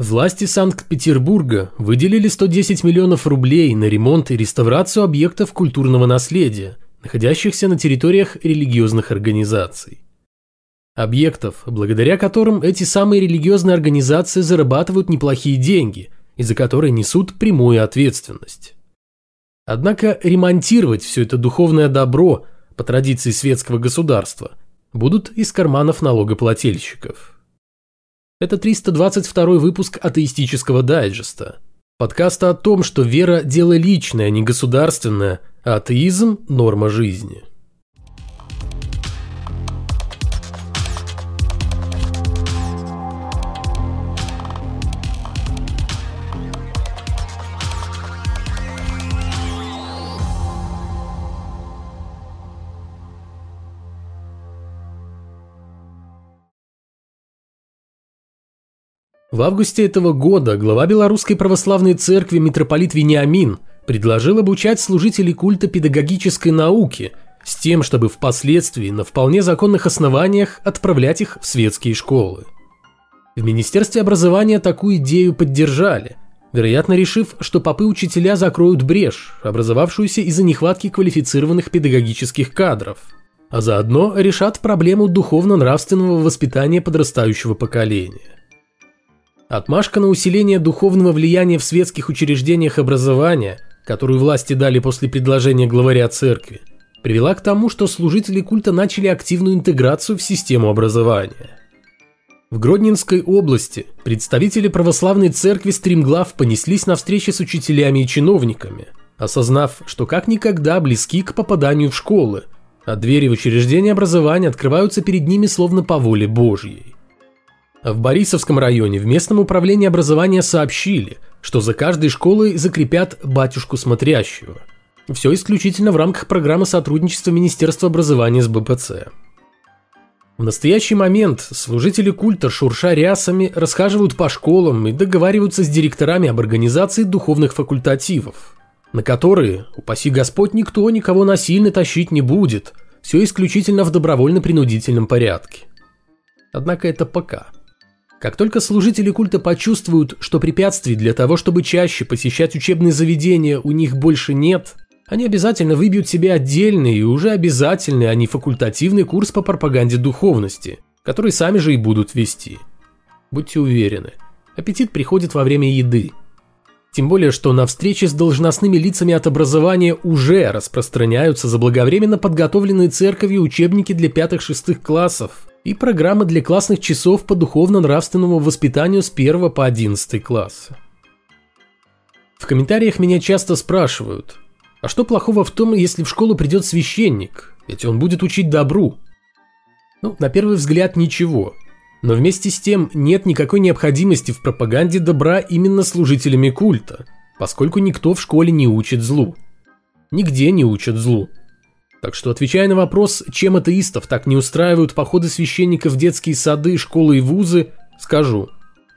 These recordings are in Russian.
Власти Санкт-Петербурга выделили 110 миллионов рублей на ремонт и реставрацию объектов культурного наследия, находящихся на территориях религиозных организаций. Объектов, благодаря которым эти самые религиозные организации зарабатывают неплохие деньги и за которые несут прямую ответственность. Однако ремонтировать все это духовное добро по традиции светского государства будут из карманов налогоплательщиков. Это 322 выпуск атеистического дайджеста. Подкаста о том, что вера – дело личное, а не государственное, а атеизм – норма жизни. В августе этого года глава Белорусской Православной Церкви митрополит Вениамин предложил обучать служителей культа педагогической науки с тем, чтобы впоследствии на вполне законных основаниях отправлять их в светские школы. В Министерстве образования такую идею поддержали, вероятно решив, что попы-учителя закроют брешь, образовавшуюся из-за нехватки квалифицированных педагогических кадров, а заодно решат проблему духовно-нравственного воспитания подрастающего поколения. Отмашка на усиление духовного влияния в светских учреждениях образования, которую власти дали после предложения главаря церкви, привела к тому, что служители культа начали активную интеграцию в систему образования. В Гродненской области представители православной церкви стримглав понеслись на встречи с учителями и чиновниками, осознав, что как никогда близки к попаданию в школы, а двери в учреждения образования открываются перед ними словно по воле Божьей. В Борисовском районе в местном управлении образования сообщили, что за каждой школой закрепят батюшку смотрящего. Все исключительно в рамках программы сотрудничества Министерства образования с БПЦ. В настоящий момент служители культа шурша рясами расхаживают по школам и договариваются с директорами об организации духовных факультативов, на которые, упаси Господь, никто никого насильно тащить не будет, все исключительно в добровольно-принудительном порядке. Однако это пока – как только служители культа почувствуют, что препятствий для того, чтобы чаще посещать учебные заведения у них больше нет, они обязательно выбьют себе отдельный и уже обязательный, а не факультативный курс по пропаганде духовности, который сами же и будут вести. Будьте уверены, аппетит приходит во время еды. Тем более, что на встрече с должностными лицами от образования уже распространяются заблаговременно подготовленные церковью учебники для пятых-шестых классов, и программы для классных часов по духовно-нравственному воспитанию с 1 по 11 класс. В комментариях меня часто спрашивают, а что плохого в том, если в школу придет священник, ведь он будет учить добру? Ну, на первый взгляд ничего, но вместе с тем нет никакой необходимости в пропаганде добра именно служителями культа, поскольку никто в школе не учит злу. Нигде не учат злу. Так что, отвечая на вопрос, чем атеистов так не устраивают походы священников в детские сады, школы и вузы, скажу.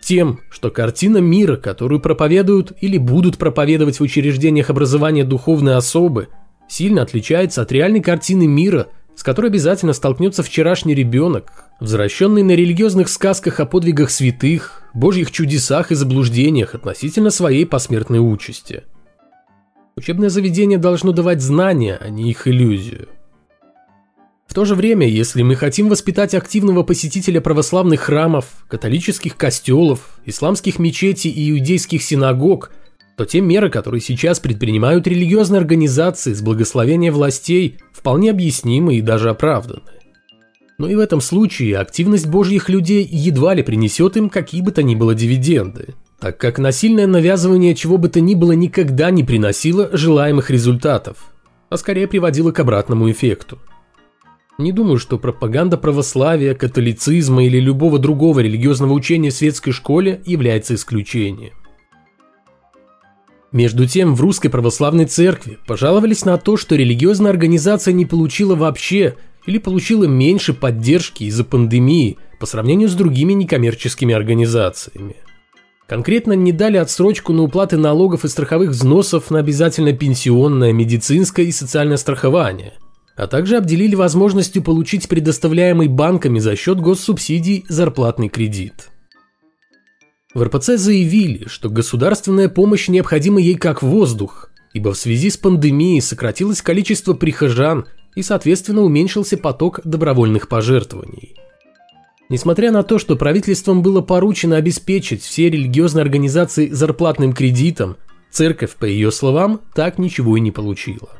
Тем, что картина мира, которую проповедуют или будут проповедовать в учреждениях образования духовные особы, сильно отличается от реальной картины мира, с которой обязательно столкнется вчерашний ребенок, возвращенный на религиозных сказках о подвигах святых, божьих чудесах и заблуждениях относительно своей посмертной участи – Учебное заведение должно давать знания, а не их иллюзию. В то же время, если мы хотим воспитать активного посетителя православных храмов, католических костелов, исламских мечетей и иудейских синагог, то те меры, которые сейчас предпринимают религиозные организации с благословения властей, вполне объяснимы и даже оправданы. Но и в этом случае активность божьих людей едва ли принесет им какие бы то ни было дивиденды так как насильное навязывание чего бы то ни было никогда не приносило желаемых результатов, а скорее приводило к обратному эффекту. Не думаю, что пропаганда православия, католицизма или любого другого религиозного учения в светской школе является исключением. Между тем, в Русской Православной Церкви пожаловались на то, что религиозная организация не получила вообще или получила меньше поддержки из-за пандемии по сравнению с другими некоммерческими организациями. Конкретно не дали отсрочку на уплаты налогов и страховых взносов на обязательно пенсионное, медицинское и социальное страхование, а также обделили возможностью получить предоставляемый банками за счет госсубсидий зарплатный кредит. В РПЦ заявили, что государственная помощь необходима ей как воздух, ибо в связи с пандемией сократилось количество прихожан и, соответственно, уменьшился поток добровольных пожертвований. Несмотря на то, что правительством было поручено обеспечить все религиозные организации зарплатным кредитом, церковь, по ее словам, так ничего и не получила.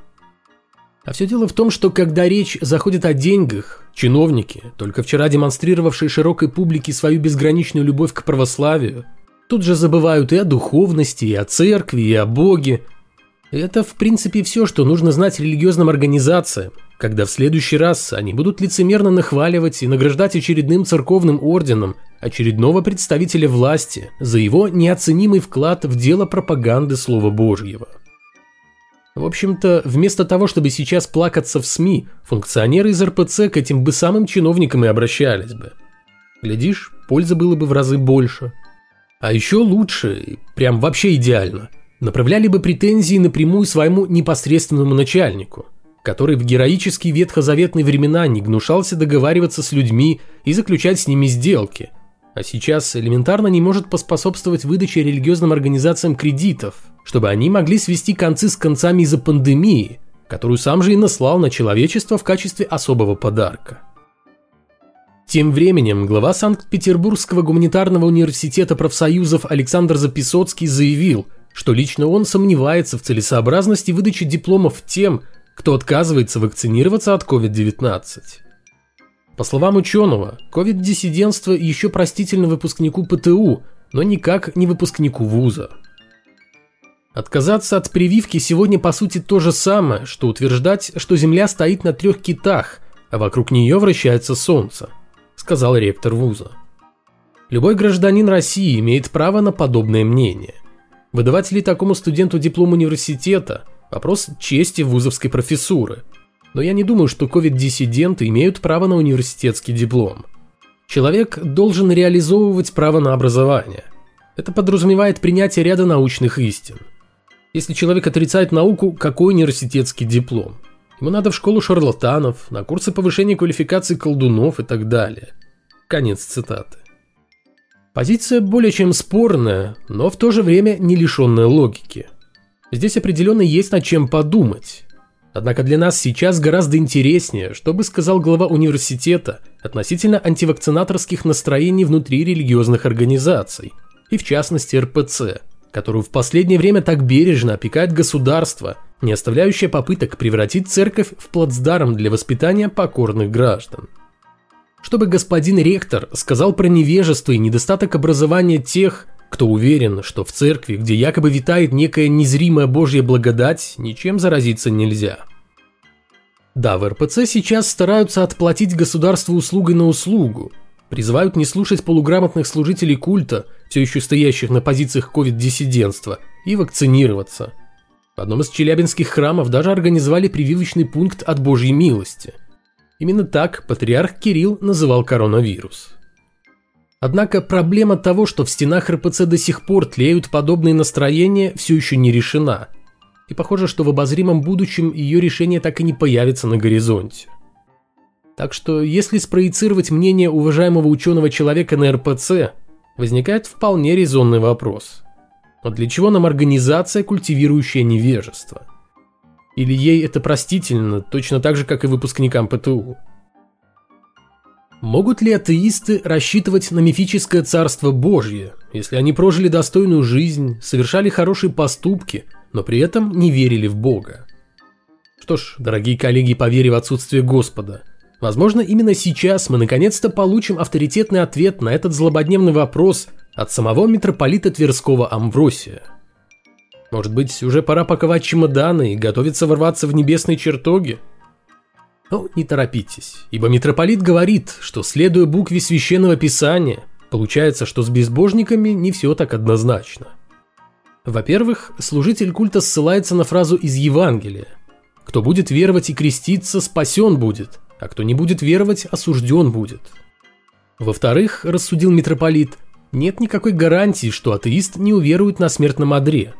А все дело в том, что когда речь заходит о деньгах, чиновники, только вчера демонстрировавшие широкой публике свою безграничную любовь к православию, тут же забывают и о духовности, и о церкви, и о Боге. Это, в принципе, все, что нужно знать религиозным организациям, когда в следующий раз они будут лицемерно нахваливать и награждать очередным церковным орденом очередного представителя власти за его неоценимый вклад в дело пропаганды Слова Божьего. В общем-то, вместо того, чтобы сейчас плакаться в СМИ, функционеры из РПЦ к этим бы самым чиновникам и обращались бы. Глядишь, пользы было бы в разы больше. А еще лучше, прям вообще идеально, направляли бы претензии напрямую своему непосредственному начальнику, который в героические ветхозаветные времена не гнушался договариваться с людьми и заключать с ними сделки, а сейчас элементарно не может поспособствовать выдаче религиозным организациям кредитов – чтобы они могли свести концы с концами из-за пандемии, которую сам же и наслал на человечество в качестве особого подарка. Тем временем глава Санкт-Петербургского гуманитарного университета профсоюзов Александр Записоцкий заявил, что лично он сомневается в целесообразности выдачи дипломов тем, кто отказывается вакцинироваться от COVID-19. По словам ученого, COVID-диссидентство еще простительно выпускнику ПТУ, но никак не выпускнику вуза. Отказаться от прививки сегодня по сути то же самое, что утверждать, что Земля стоит на трех китах, а вокруг нее вращается Солнце, сказал ректор вуза. Любой гражданин России имеет право на подобное мнение. Выдавать ли такому студенту диплом университета – вопрос чести вузовской профессуры. Но я не думаю, что ковид-диссиденты имеют право на университетский диплом. Человек должен реализовывать право на образование. Это подразумевает принятие ряда научных истин – если человек отрицает науку, какой университетский диплом? Ему надо в школу шарлатанов, на курсы повышения квалификации колдунов и так далее. Конец цитаты. Позиция более чем спорная, но в то же время не лишенная логики. Здесь определенно есть над чем подумать. Однако для нас сейчас гораздо интереснее, что бы сказал глава университета относительно антивакцинаторских настроений внутри религиозных организаций, и в частности РПЦ – которую в последнее время так бережно опекает государство, не оставляющее попыток превратить церковь в плацдарм для воспитания покорных граждан. Чтобы господин ректор сказал про невежество и недостаток образования тех, кто уверен, что в церкви, где якобы витает некая незримая божья благодать, ничем заразиться нельзя. Да, в РПЦ сейчас стараются отплатить государству услугой на услугу, призывают не слушать полуграмотных служителей культа, все еще стоящих на позициях ковид-диссидентства, и вакцинироваться. В одном из челябинских храмов даже организовали прививочный пункт от Божьей милости. Именно так патриарх Кирилл называл коронавирус. Однако проблема того, что в стенах РПЦ до сих пор тлеют подобные настроения, все еще не решена. И похоже, что в обозримом будущем ее решение так и не появится на горизонте. Так что, если спроецировать мнение уважаемого ученого человека на РПЦ, возникает вполне резонный вопрос. Но для чего нам организация, культивирующая невежество? Или ей это простительно, точно так же, как и выпускникам ПТУ? Могут ли атеисты рассчитывать на мифическое царство Божье, если они прожили достойную жизнь, совершали хорошие поступки, но при этом не верили в Бога? Что ж, дорогие коллеги по вере в отсутствие Господа – Возможно, именно сейчас мы наконец-то получим авторитетный ответ на этот злободневный вопрос от самого митрополита Тверского Амвросия. Может быть, уже пора паковать чемоданы и готовиться ворваться в небесные чертоги? Но не торопитесь, ибо митрополит говорит, что следуя букве священного писания, получается, что с безбожниками не все так однозначно. Во-первых, служитель культа ссылается на фразу из Евангелия «Кто будет веровать и креститься, спасен будет», а кто не будет веровать, осужден будет. Во-вторых, рассудил митрополит, нет никакой гарантии, что атеист не уверует на смертном одре.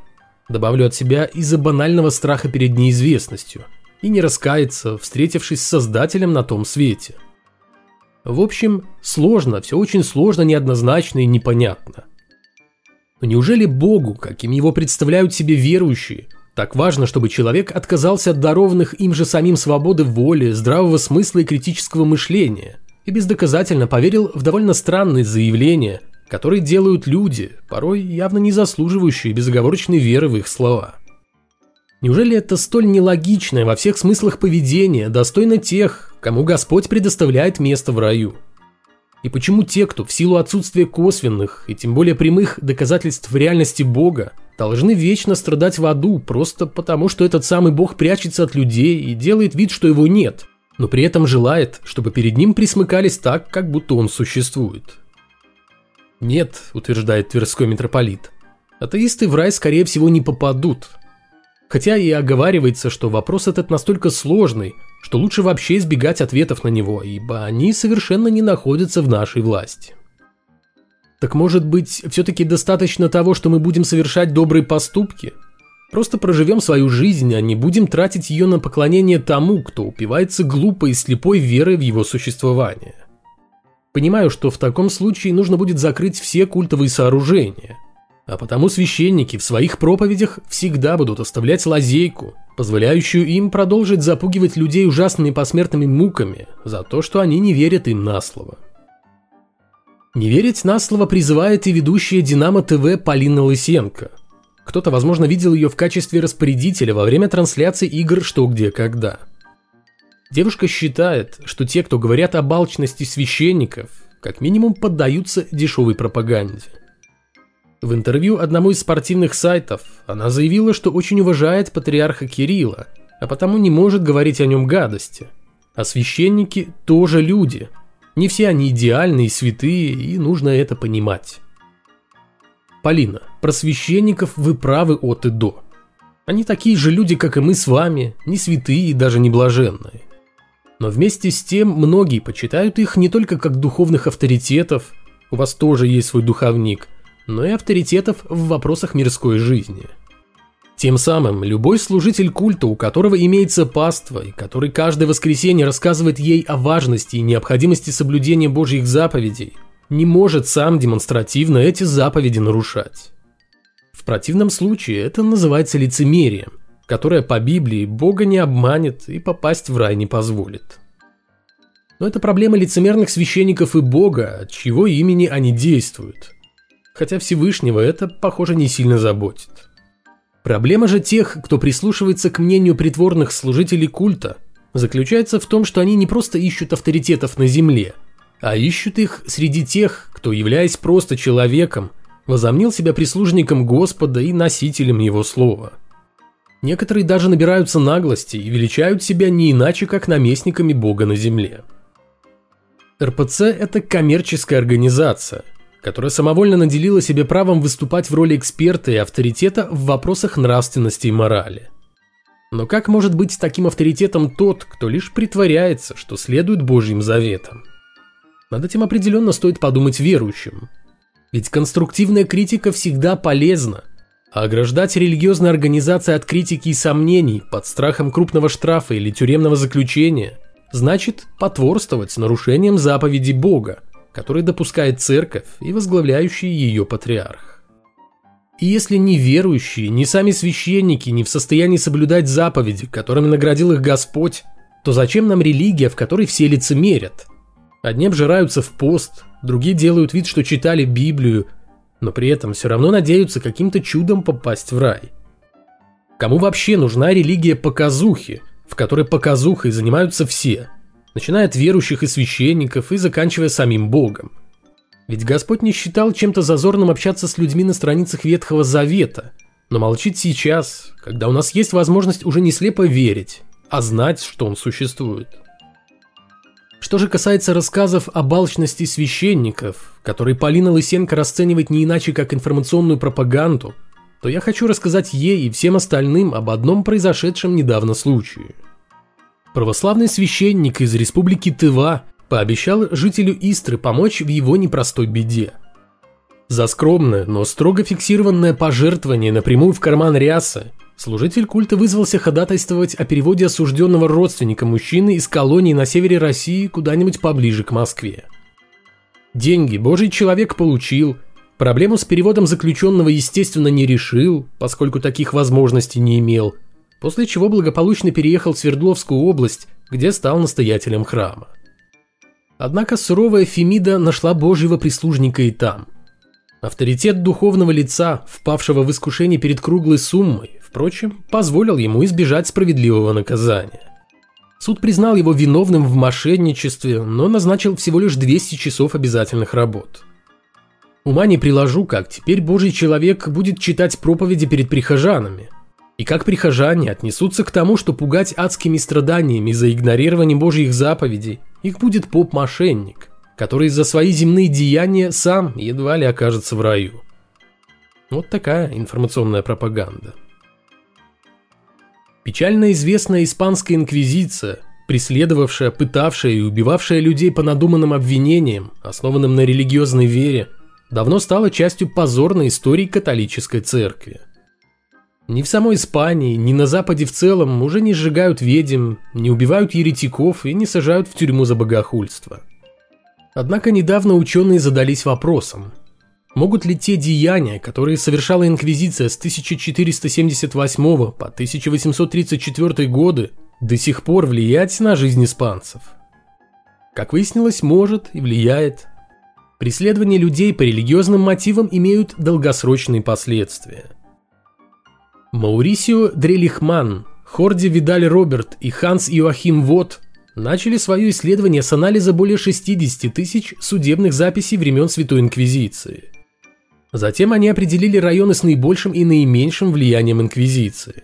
Добавлю от себя из-за банального страха перед неизвестностью и не раскается, встретившись с Создателем на том свете. В общем, сложно, все очень сложно, неоднозначно и непонятно. Но неужели Богу, каким его представляют себе верующие, так важно, чтобы человек отказался от дарованных им же самим свободы воли, здравого смысла и критического мышления, и бездоказательно поверил в довольно странные заявления, которые делают люди, порой явно не заслуживающие безоговорочной веры в их слова. Неужели это столь нелогичное во всех смыслах поведение достойно тех, кому Господь предоставляет место в раю? И почему те, кто в силу отсутствия косвенных и тем более прямых доказательств реальности Бога, должны вечно страдать в аду просто потому, что этот самый Бог прячется от людей и делает вид, что его нет, но при этом желает, чтобы перед ним присмыкались так, как будто он существует? Нет, утверждает Тверской митрополит, атеисты в рай скорее всего не попадут – Хотя и оговаривается, что вопрос этот настолько сложный, что лучше вообще избегать ответов на него, ибо они совершенно не находятся в нашей власти. Так может быть, все-таки достаточно того, что мы будем совершать добрые поступки? Просто проживем свою жизнь, а не будем тратить ее на поклонение тому, кто упивается глупой и слепой верой в его существование. Понимаю, что в таком случае нужно будет закрыть все культовые сооружения – а потому священники в своих проповедях всегда будут оставлять лазейку, позволяющую им продолжить запугивать людей ужасными посмертными муками за то, что они не верят им на слово. Не верить на слово призывает и ведущая Динамо ТВ Полина Лысенко. Кто-то, возможно, видел ее в качестве распорядителя во время трансляции игр «Что, где, когда». Девушка считает, что те, кто говорят о балчности священников, как минимум поддаются дешевой пропаганде – в интервью одному из спортивных сайтов она заявила, что очень уважает патриарха Кирилла, а потому не может говорить о нем гадости. А священники тоже люди. Не все они идеальные и святые, и нужно это понимать. Полина, про священников вы правы от и до. Они такие же люди, как и мы с вами, не святые и даже не блаженные. Но вместе с тем многие почитают их не только как духовных авторитетов, у вас тоже есть свой духовник, но и авторитетов в вопросах мирской жизни. Тем самым любой служитель культа, у которого имеется паства, и который каждое воскресенье рассказывает ей о важности и необходимости соблюдения Божьих заповедей, не может сам демонстративно эти заповеди нарушать. В противном случае это называется лицемерием, которое по Библии Бога не обманет и попасть в рай не позволит. Но это проблема лицемерных священников и Бога, от чьего имени они действуют хотя Всевышнего это, похоже, не сильно заботит. Проблема же тех, кто прислушивается к мнению притворных служителей культа, заключается в том, что они не просто ищут авторитетов на земле, а ищут их среди тех, кто, являясь просто человеком, возомнил себя прислужником Господа и носителем Его Слова. Некоторые даже набираются наглости и величают себя не иначе, как наместниками Бога на земле. РПЦ – это коммерческая организация – которая самовольно наделила себе правом выступать в роли эксперта и авторитета в вопросах нравственности и морали. Но как может быть таким авторитетом тот, кто лишь притворяется, что следует Божьим заветам? Над этим определенно стоит подумать верующим. Ведь конструктивная критика всегда полезна, а ограждать религиозные организации от критики и сомнений под страхом крупного штрафа или тюремного заключения значит потворствовать с нарушением заповеди Бога – который допускает церковь и возглавляющий ее патриарх. И если ни верующие, ни сами священники не в состоянии соблюдать заповеди, которыми наградил их Господь, то зачем нам религия, в которой все лицемерят? Одни обжираются в пост, другие делают вид, что читали Библию, но при этом все равно надеются каким-то чудом попасть в рай. Кому вообще нужна религия показухи, в которой показухой занимаются все – начиная от верующих и священников и заканчивая самим Богом. Ведь Господь не считал чем-то зазорным общаться с людьми на страницах Ветхого Завета, но молчит сейчас, когда у нас есть возможность уже не слепо верить, а знать, что Он существует. Что же касается рассказов о балчности священников, которые Полина Лысенко расценивает не иначе как информационную пропаганду, то я хочу рассказать ей и всем остальным об одном произошедшем недавно случае – Православный священник из республики Тыва пообещал жителю Истры помочь в его непростой беде. За скромное, но строго фиксированное пожертвование напрямую в карман рясы служитель культа вызвался ходатайствовать о переводе осужденного родственника мужчины из колонии на севере России куда-нибудь поближе к Москве. Деньги божий человек получил, Проблему с переводом заключенного, естественно, не решил, поскольку таких возможностей не имел, после чего благополучно переехал в Свердловскую область, где стал настоятелем храма. Однако суровая Фемида нашла божьего прислужника и там. Авторитет духовного лица, впавшего в искушение перед круглой суммой, впрочем, позволил ему избежать справедливого наказания. Суд признал его виновным в мошенничестве, но назначил всего лишь 200 часов обязательных работ. Ума не приложу, как теперь Божий человек будет читать проповеди перед прихожанами. И как прихожане отнесутся к тому, что пугать адскими страданиями за игнорирование Божьих заповедей их будет поп-мошенник, который за свои земные деяния сам едва ли окажется в раю. Вот такая информационная пропаганда. Печально известная испанская инквизиция, преследовавшая, пытавшая и убивавшая людей по надуманным обвинениям, основанным на религиозной вере, давно стала частью позорной истории католической церкви. Ни в самой Испании, ни на Западе в целом уже не сжигают ведьм, не убивают еретиков и не сажают в тюрьму за богохульство. Однако недавно ученые задались вопросом – Могут ли те деяния, которые совершала Инквизиция с 1478 по 1834 годы, до сих пор влиять на жизнь испанцев? Как выяснилось, может и влияет. Преследования людей по религиозным мотивам имеют долгосрочные последствия. Маурисио Дрелихман, Хорди Видаль Роберт и Ханс Иоахим Вот начали свое исследование с анализа более 60 тысяч судебных записей времен Святой Инквизиции – Затем они определили районы с наибольшим и наименьшим влиянием инквизиции.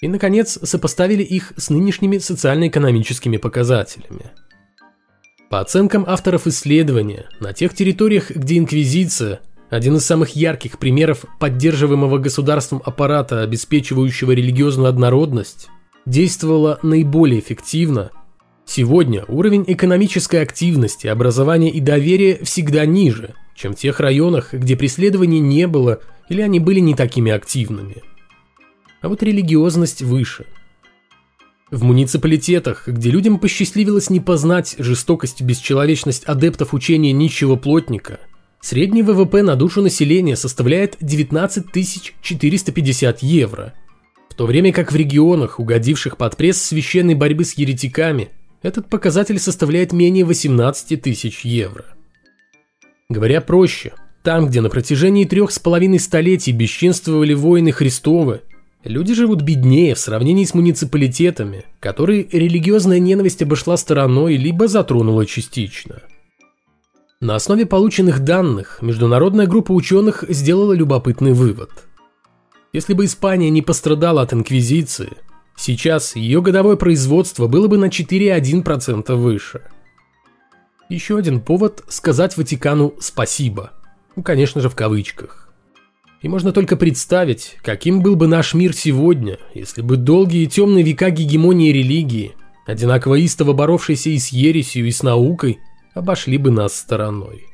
И, наконец, сопоставили их с нынешними социально-экономическими показателями. По оценкам авторов исследования, на тех территориях, где инквизиция – один из самых ярких примеров поддерживаемого государством аппарата, обеспечивающего религиозную однородность, действовала наиболее эффективно, сегодня уровень экономической активности, образования и доверия всегда ниже – чем в тех районах, где преследований не было или они были не такими активными. А вот религиозность выше. В муниципалитетах, где людям посчастливилось не познать жестокость и бесчеловечность адептов учения нищего плотника, средний ВВП на душу населения составляет 19 450 евро, в то время как в регионах, угодивших под пресс священной борьбы с еретиками, этот показатель составляет менее 18 тысяч евро. Говоря проще, там, где на протяжении трех с половиной столетий бесчинствовали воины Христовы, люди живут беднее в сравнении с муниципалитетами, которые религиозная ненависть обошла стороной либо затронула частично. На основе полученных данных международная группа ученых сделала любопытный вывод. Если бы Испания не пострадала от инквизиции, сейчас ее годовое производство было бы на 4,1% выше – еще один повод сказать Ватикану «спасибо». Ну, конечно же, в кавычках. И можно только представить, каким был бы наш мир сегодня, если бы долгие темные века гегемонии религии, одинаково истово боровшиеся и с ересью, и с наукой, обошли бы нас стороной.